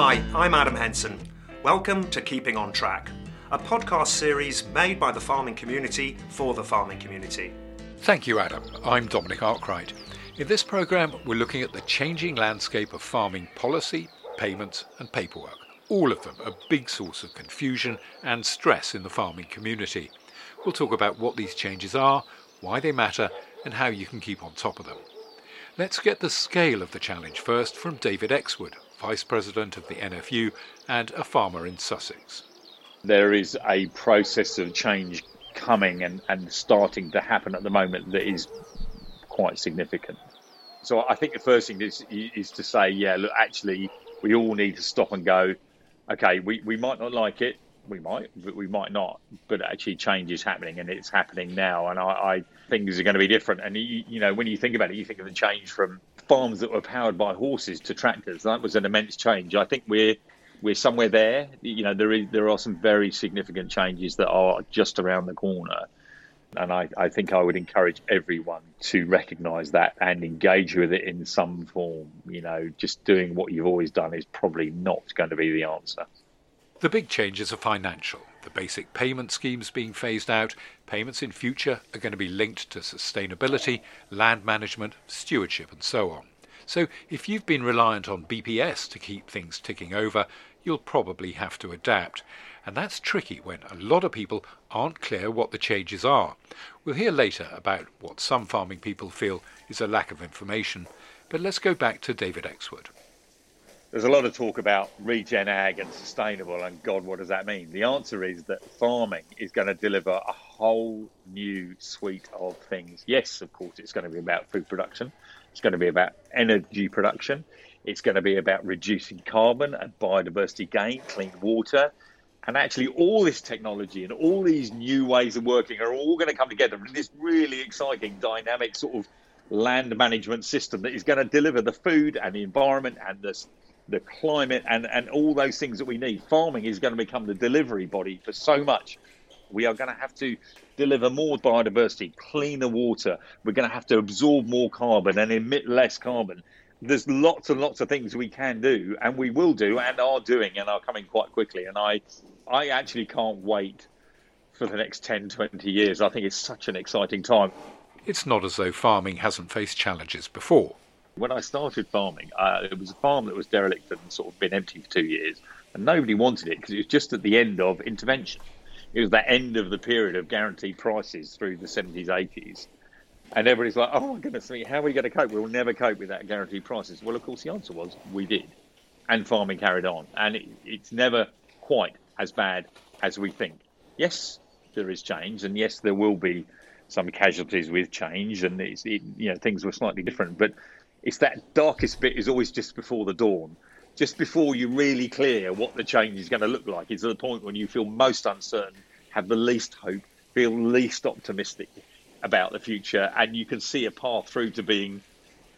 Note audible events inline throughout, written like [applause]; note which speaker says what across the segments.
Speaker 1: Hi, I'm Adam Henson. Welcome to Keeping on Track, a podcast series made by the farming community for the farming community.
Speaker 2: Thank you, Adam. I'm Dominic Arkwright. In this programme, we're looking at the changing landscape of farming policy, payments, and paperwork. All of them a big source of confusion and stress in the farming community. We'll talk about what these changes are, why they matter, and how you can keep on top of them. Let's get the scale of the challenge first from David Exwood, Vice President of the NFU and a farmer in Sussex.
Speaker 3: There is a process of change coming and, and starting to happen at the moment that is quite significant. So I think the first thing is, is to say, yeah, look, actually, we all need to stop and go, okay, we, we might not like it, we might, but we might not. But actually, change is happening, and it's happening now. And I, I things are going to be different. And you, you, know, when you think about it, you think of the change from farms that were powered by horses to tractors. That was an immense change. I think we're we're somewhere there. You know, there is there are some very significant changes that are just around the corner. And I, I think I would encourage everyone to recognise that and engage with it in some form. You know, just doing what you've always done is probably not going to be the answer.
Speaker 2: The big changes are financial. The basic payment schemes being phased out, payments in future are going to be linked to sustainability, land management, stewardship, and so on. So if you've been reliant on BPS to keep things ticking over, you'll probably have to adapt. And that's tricky when a lot of people aren't clear what the changes are. We'll hear later about what some farming people feel is a lack of information, but let's go back to David Exwood
Speaker 3: there's a lot of talk about regen ag and sustainable, and God, what does that mean? The answer is that farming is going to deliver a whole new suite of things. Yes, of course, it's going to be about food production, it's going to be about energy production, it's going to be about reducing carbon and biodiversity gain, clean water. And actually, all this technology and all these new ways of working are all going to come together in this really exciting, dynamic sort of land management system that is going to deliver the food and the environment and the the climate and, and all those things that we need. Farming is going to become the delivery body for so much. We are going to have to deliver more biodiversity, cleaner water. We're going to have to absorb more carbon and emit less carbon. There's lots and lots of things we can do, and we will do, and are doing, and are coming quite quickly. And I, I actually can't wait for the next 10, 20 years. I think it's such an exciting time.
Speaker 2: It's not as though farming hasn't faced challenges before.
Speaker 3: When I started farming, uh, it was a farm that was derelict and sort of been empty for two years, and nobody wanted it because it was just at the end of intervention. It was the end of the period of guaranteed prices through the 70s, 80s. And everybody's like, oh my goodness me, how are we going to cope? We'll never cope with that guaranteed prices. Well, of course, the answer was we did. And farming carried on. And it, it's never quite as bad as we think. Yes, there is change, and yes, there will be some casualties with change, and it, you know things were slightly different. But it's that darkest bit is always just before the dawn, just before you're really clear what the change is going to look like. It's the point when you feel most uncertain, have the least hope, feel least optimistic about the future, and you can see a path through to being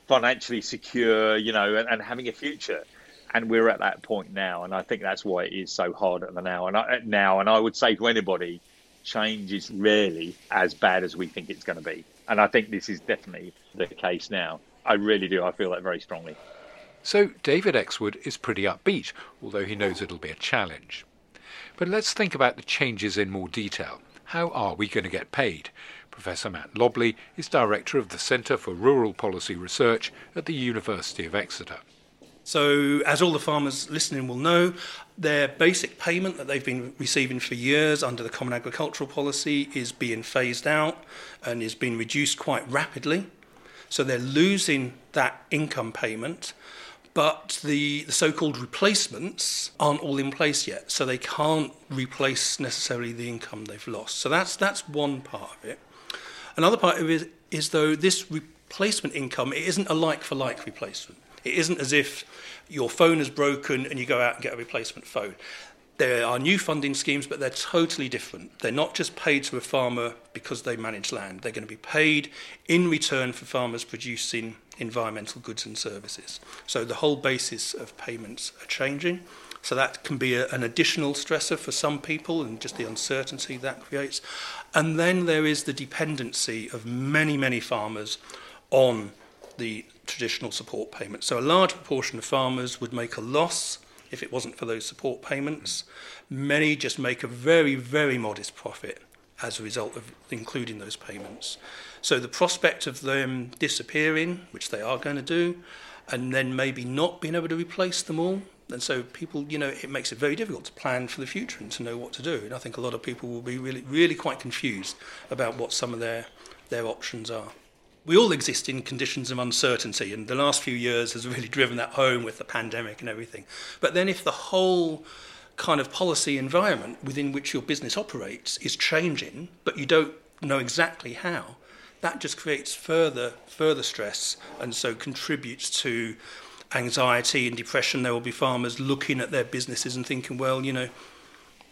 Speaker 3: financially secure, you know, and, and having a future. And we're at that point now, and I think that's why it is so hard at the now. And I, now, and I would say to anybody, change is rarely as bad as we think it's going to be. And I think this is definitely the case now. I really do. I feel that very strongly.
Speaker 2: So David Exwood is pretty upbeat, although he knows it'll be a challenge. But let's think about the changes in more detail. How are we going to get paid? Professor Matt Lobley is director of the Centre for Rural Policy Research at the University of Exeter.
Speaker 4: So, as all the farmers listening will know, their basic payment that they've been receiving for years under the Common Agricultural Policy is being phased out and is being reduced quite rapidly. So they're losing that income payment, but the, the so called replacements aren't all in place yet. So they can't replace necessarily the income they've lost. So that's, that's one part of it. Another part of it is, though, this replacement income, it isn't a like for like replacement. It isn't as if your phone is broken and you go out and get a replacement phone. There are new funding schemes, but they're totally different. They're not just paid to a farmer because they manage land. They're going to be paid in return for farmers producing environmental goods and services. So the whole basis of payments are changing. So that can be a, an additional stressor for some people and just the uncertainty that creates. And then there is the dependency of many, many farmers on the traditional support payment. So a large proportion of farmers would make a loss if it wasn't for those support payments. Many just make a very, very modest profit as a result of including those payments. So the prospect of them disappearing, which they are going to do, and then maybe not being able to replace them all. And so people, you know, it makes it very difficult to plan for the future and to know what to do. And I think a lot of people will be really, really quite confused about what some of their, their options are. We all exist in conditions of uncertainty, and the last few years has really driven that home with the pandemic and everything. But then if the whole kind of policy environment within which your business operates is changing, but you don't know exactly how, that just creates further further stress and so contributes to anxiety and depression. There will be farmers looking at their businesses and thinking, well, you know,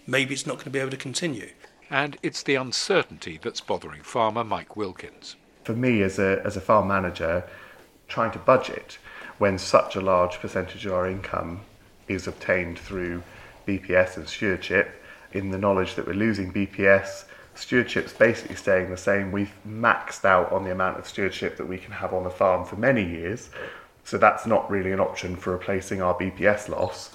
Speaker 4: maybe it's not going to be able to continue.
Speaker 2: And it's the uncertainty that's bothering farmer Mike Wilkins.
Speaker 5: For me, as a, as a farm manager, trying to budget when such a large percentage of our income is obtained through BPS and stewardship, in the knowledge that we're losing BPS, stewardship's basically staying the same. We've maxed out on the amount of stewardship that we can have on the farm for many years. So that's not really an option for replacing our BPS loss.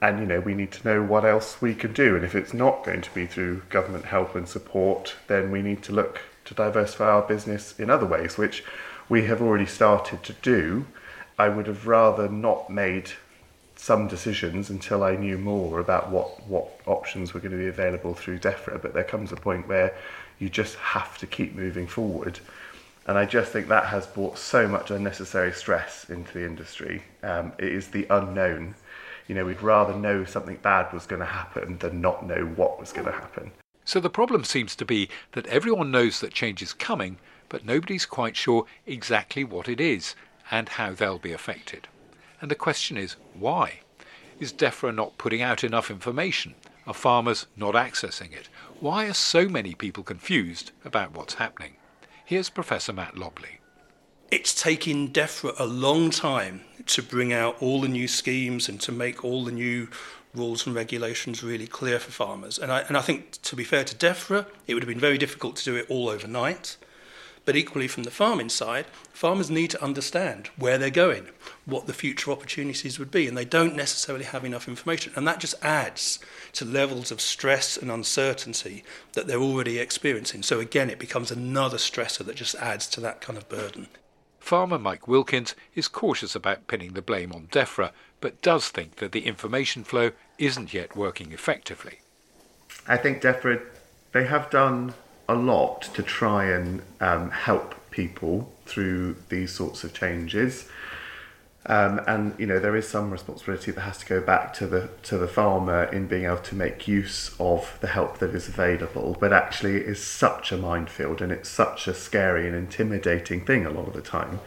Speaker 5: And you know, we need to know what else we can do. And if it's not going to be through government help and support, then we need to look to diversify our business in other ways, which we have already started to do. I would have rather not made some decisions until I knew more about what, what options were going to be available through DEFRA. But there comes a point where you just have to keep moving forward. And I just think that has brought so much unnecessary stress into the industry. Um, it is the unknown. You know, we'd rather know something bad was going to happen than not know what was going to happen.
Speaker 2: So the problem seems to be that everyone knows that change is coming, but nobody's quite sure exactly what it is and how they'll be affected. And the question is, why? Is DEFRA not putting out enough information? Are farmers not accessing it? Why are so many people confused about what's happening? Here's Professor Matt Lobley.
Speaker 4: It's taken DEFRA a long time to bring out all the new schemes and to make all the new rules and regulations really clear for farmers. And I, and I think, to be fair to DEFRA, it would have been very difficult to do it all overnight. But equally, from the farming side, farmers need to understand where they're going, what the future opportunities would be, and they don't necessarily have enough information. And that just adds to levels of stress and uncertainty that they're already experiencing. So, again, it becomes another stressor that just adds to that kind of burden.
Speaker 2: Farmer Mike Wilkins is cautious about pinning the blame on DEFRA, but does think that the information flow isn't yet working effectively.
Speaker 5: I think DEFRA, they have done a lot to try and um, help people through these sorts of changes. Um, and you know there is some responsibility that has to go back to the to the farmer in being able to make use of the help that is available. But actually, it is such a minefield, and it's such a scary and intimidating thing a lot of the time.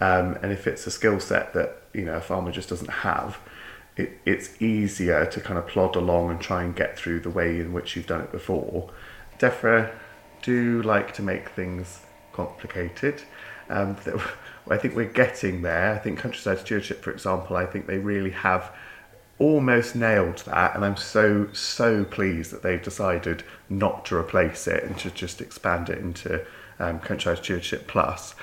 Speaker 5: Um, and if it's a skill set that you know a farmer just doesn't have, it, it's easier to kind of plod along and try and get through the way in which you've done it before. DEFRA do like to make things complicated. Um, [laughs] I think we're getting there. I think Countryside Stewardship, for example, I think they really have almost nailed that, and I'm so so pleased that they've decided not to replace it and to just expand it into um, Countryside Stewardship Plus.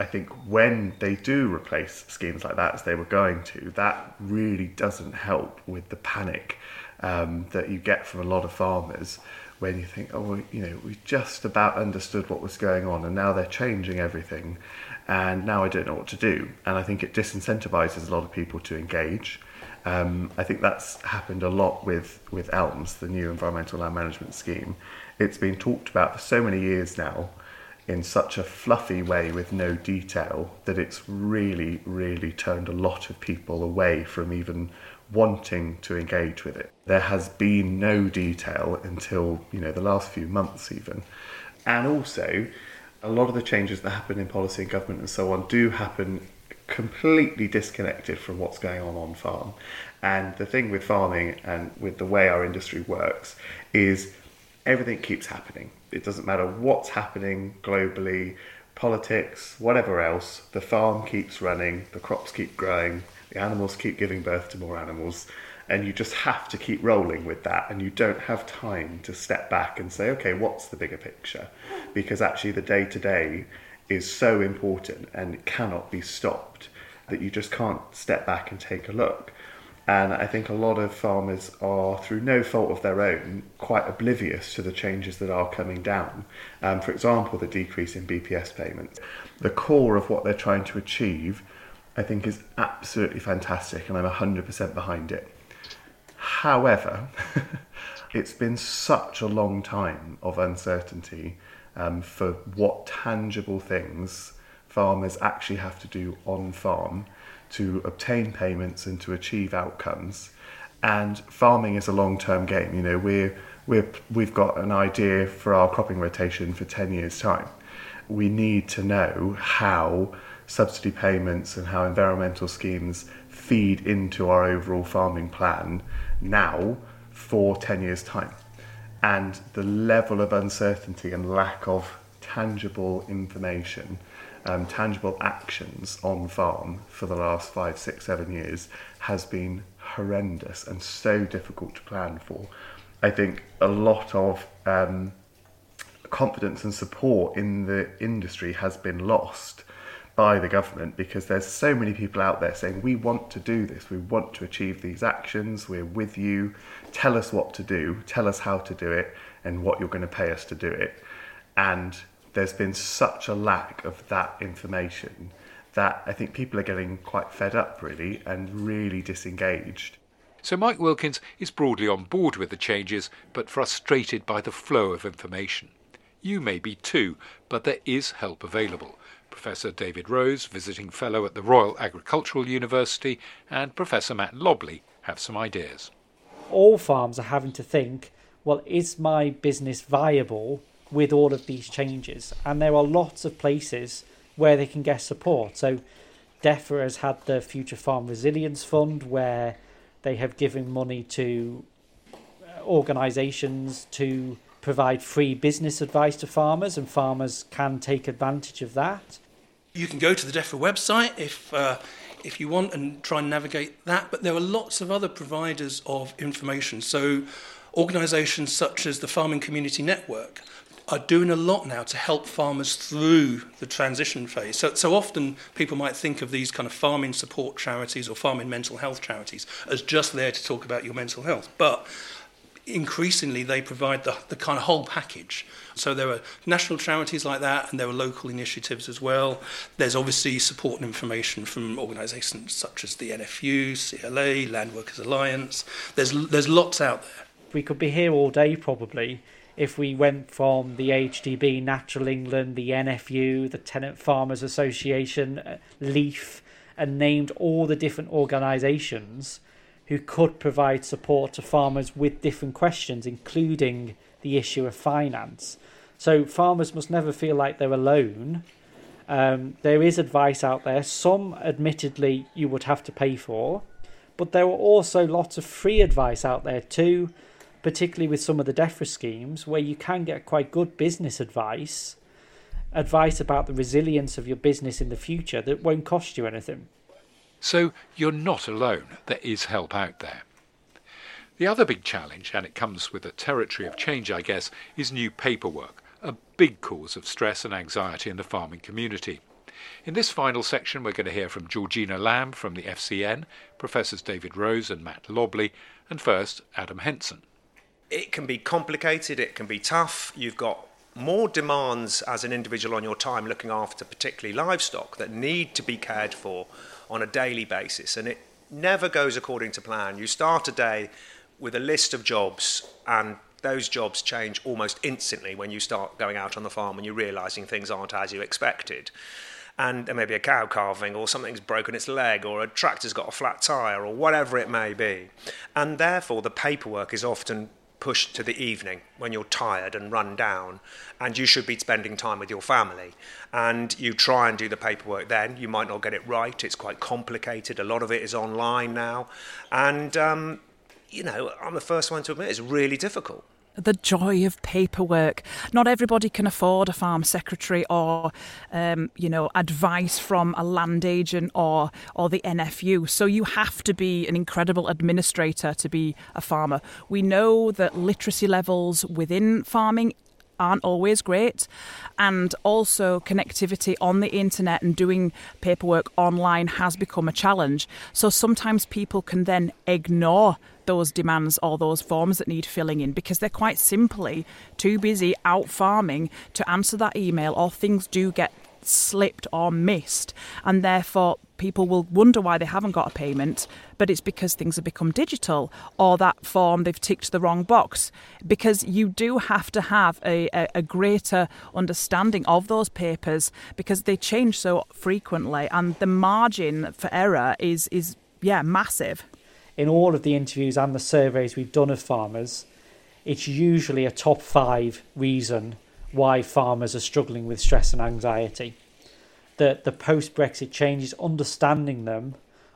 Speaker 5: I think when they do replace schemes like that, as they were going to, that really doesn't help with the panic um, that you get from a lot of farmers when you think, oh, you know, we just about understood what was going on, and now they're changing everything, and now I don't know what to do. And I think it disincentivizes a lot of people to engage. Um, I think that's happened a lot with, with ELMS, the new environmental land management scheme. It's been talked about for so many years now in such a fluffy way with no detail that it's really, really turned a lot of people away from even wanting to engage with it. There has been no detail until, you know, the last few months even. And also, a lot of the changes that happen in policy and government and so on do happen completely disconnected from what's going on on farm. And the thing with farming and with the way our industry works is everything keeps happening. It doesn't matter what's happening globally, politics, whatever else, the farm keeps running, the crops keep growing, the animals keep giving birth to more animals, and you just have to keep rolling with that, and you don't have time to step back and say, okay, what's the bigger picture? Because actually, the day to day is so important and cannot be stopped that you just can't step back and take a look. And I think a lot of farmers are, through no fault of their own, quite oblivious to the changes that are coming down. Um, for example, the decrease in BPS payments. The core of what they're trying to achieve, I think, is absolutely fantastic, and I'm 100% behind it. However, [laughs] it's been such a long time of uncertainty um, for what tangible things farmers actually have to do on farm to obtain payments and to achieve outcomes. And farming is a long-term game. You know, we're, we're, we've got an idea for our cropping rotation for 10 years' time. We need to know how subsidy payments and how environmental schemes feed into our overall farming plan now for 10 years' time. And the level of uncertainty and lack of tangible information, um, tangible actions on farm for the last five, six, seven years has been horrendous and so difficult to plan for. I think a lot of um, confidence and support in the industry has been lost by the government because there's so many people out there saying we want to do this. We want to achieve these actions. We're with you. Tell us what to do. Tell us how to do it and what you're going to pay us to do it. And there's been such a lack of that information that I think people are getting quite fed up really and really disengaged.
Speaker 2: So Mike Wilkins is broadly on board with the changes but frustrated by the flow of information. You may be too but there is help available Professor David Rose, visiting fellow at the Royal Agricultural University, and Professor Matt Lobley have some ideas.
Speaker 6: All farms are having to think well, is my business viable with all of these changes? And there are lots of places where they can get support. So, DEFRA has had the Future Farm Resilience Fund where they have given money to uh, organisations to provide free business advice to farmers, and farmers can take advantage of that.
Speaker 4: You can go to the DEFRA website if, uh, if you want and try and navigate that, but there are lots of other providers of information. So, organisations such as the Farming Community Network are doing a lot now to help farmers through the transition phase. So, so often people might think of these kind of farming support charities or farming mental health charities as just there to talk about your mental health. But increasingly they provide the, the kind of whole package. So there are national charities like that, and there are local initiatives as well. There's obviously support and information from organisations such as the NFU, CLA, Land Workers Alliance. There's, there's lots out there.
Speaker 6: We could be here all day probably if we went from the AHDB, Natural England, the NFU, the Tenant Farmers Association, uh, LEAF, and named all the different organisations who could provide support to farmers with different questions, including the issue of finance. So farmers must never feel like they're alone. Um, there is advice out there. Some, admittedly, you would have to pay for, but there are also lots of free advice out there too, particularly with some of the DEFRA schemes where you can get quite good business advice, advice about the resilience of your business in the future that won't cost you anything.
Speaker 2: So you're not alone, there is help out there. The other big challenge, and it comes with a territory of change, I guess, is new paperwork, a big cause of stress and anxiety in the farming community. In this final section, we're going to hear from Georgina Lamb from the FCN, Professors David Rose and Matt Lobley, and first, Adam Henson.
Speaker 1: It can be complicated, it can be tough. You've got more demands as an individual on your time looking after particularly livestock that need to be cared for on a daily basis, and it never goes according to plan. You start a day with a list of jobs, and those jobs change almost instantly when you start going out on the farm and you're realizing things aren't as you expected. And there may be a cow calving, or something's broken its leg, or a tractor's got a flat tyre, or whatever it may be. And therefore, the paperwork is often pushed to the evening when you're tired and run down and you should be spending time with your family. And you try and do the paperwork then. You might not get it right. It's quite complicated. A lot of it is online now. And um, you know i'm the first one to admit it's really difficult
Speaker 7: the joy of paperwork. Not everybody can afford a farm secretary or, um, you know, advice from a land agent or or the NFU. So you have to be an incredible administrator to be a farmer. We know that literacy levels within farming aren't always great. And also, connectivity on the internet and doing paperwork online has become a challenge. So sometimes people can then ignore those demands or those forms that need filling in because they're quite simply too busy out farming to answer that email or things do get slipped or missed and therefore people will wonder why they haven't got a payment but it's because things have become digital or that form they've ticked the wrong box. Because you do have to have a, a, a greater understanding of those papers because they change so frequently and the margin for error is is yeah massive.
Speaker 6: In all of the interviews and the surveys we've done of farmers, it's usually a top five reason why farmers are struggling with stress and anxiety. The, the post Brexit changes, understanding them,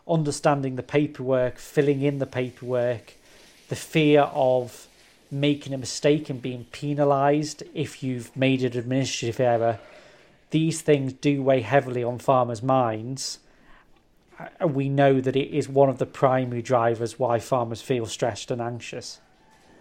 Speaker 6: understanding the paperwork, filling in the paperwork, the fear of making a mistake and being penalised if you've made an administrative error, these things do weigh heavily on farmers' minds we know that it is one of the primary drivers why farmers feel stressed and anxious.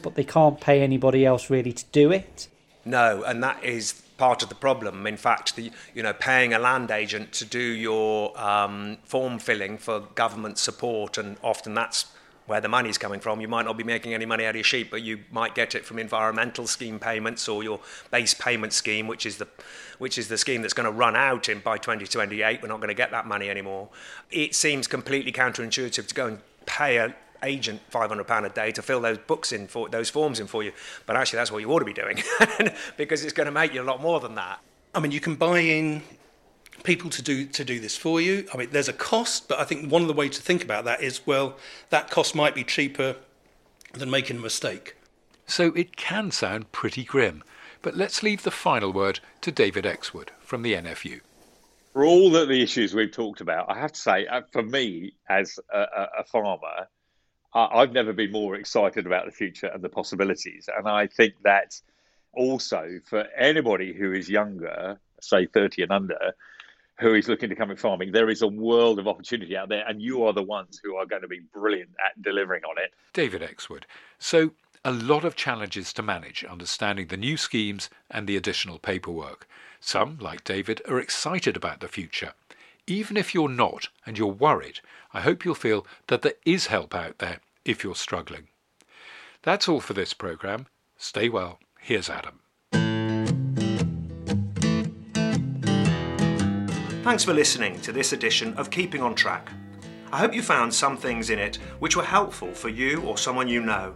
Speaker 6: But they can't pay anybody else really to do it.
Speaker 1: No, and that is part of the problem. In fact, the, you know, paying a land agent to do your um, form filling for government support, and often that's where the money's coming from. You might not be making any money out of your sheep, but you might get it from environmental scheme payments or your base payment scheme, which is the which is the scheme that's going to run out in by 2028. We're not going to get that money anymore. It seems completely counterintuitive to go and pay a agent 500 pound a day to fill those books in for those forms in for you but actually that's what you ought to be doing [laughs] because it's going to make you a lot more than that
Speaker 4: i mean you can buy in people to do to do this for you. I mean, there's a cost, but I think one of the ways to think about that is well, that cost might be cheaper than making a mistake.
Speaker 2: So it can sound pretty grim, but let's leave the final word to David Exwood from the NFU.
Speaker 3: For all of the issues we've talked about, I have to say, uh, for me as a, a farmer, I've never been more excited about the future and the possibilities. And I think that also for anybody who is younger, say 30 and under, who is looking to come in farming, there is a world of opportunity out there, and you are the ones who are going to be brilliant at delivering on it.
Speaker 2: David Exwood. So, a lot of challenges to manage understanding the new schemes and the additional paperwork. Some, like David, are excited about the future. Even if you're not and you're worried, I hope you'll feel that there is help out there if you're struggling. That's all for this programme. Stay well. Here's Adam.
Speaker 1: Thanks for listening to this edition of Keeping on Track. I hope you found some things in it which were helpful for you or someone you know.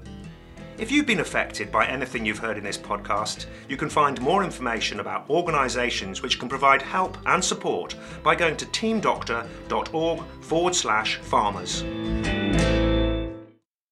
Speaker 1: If you've been affected by anything you've heard in this podcast, you can find more information about organisations which can provide help and support by going to teamdoctor.org forward slash farmers.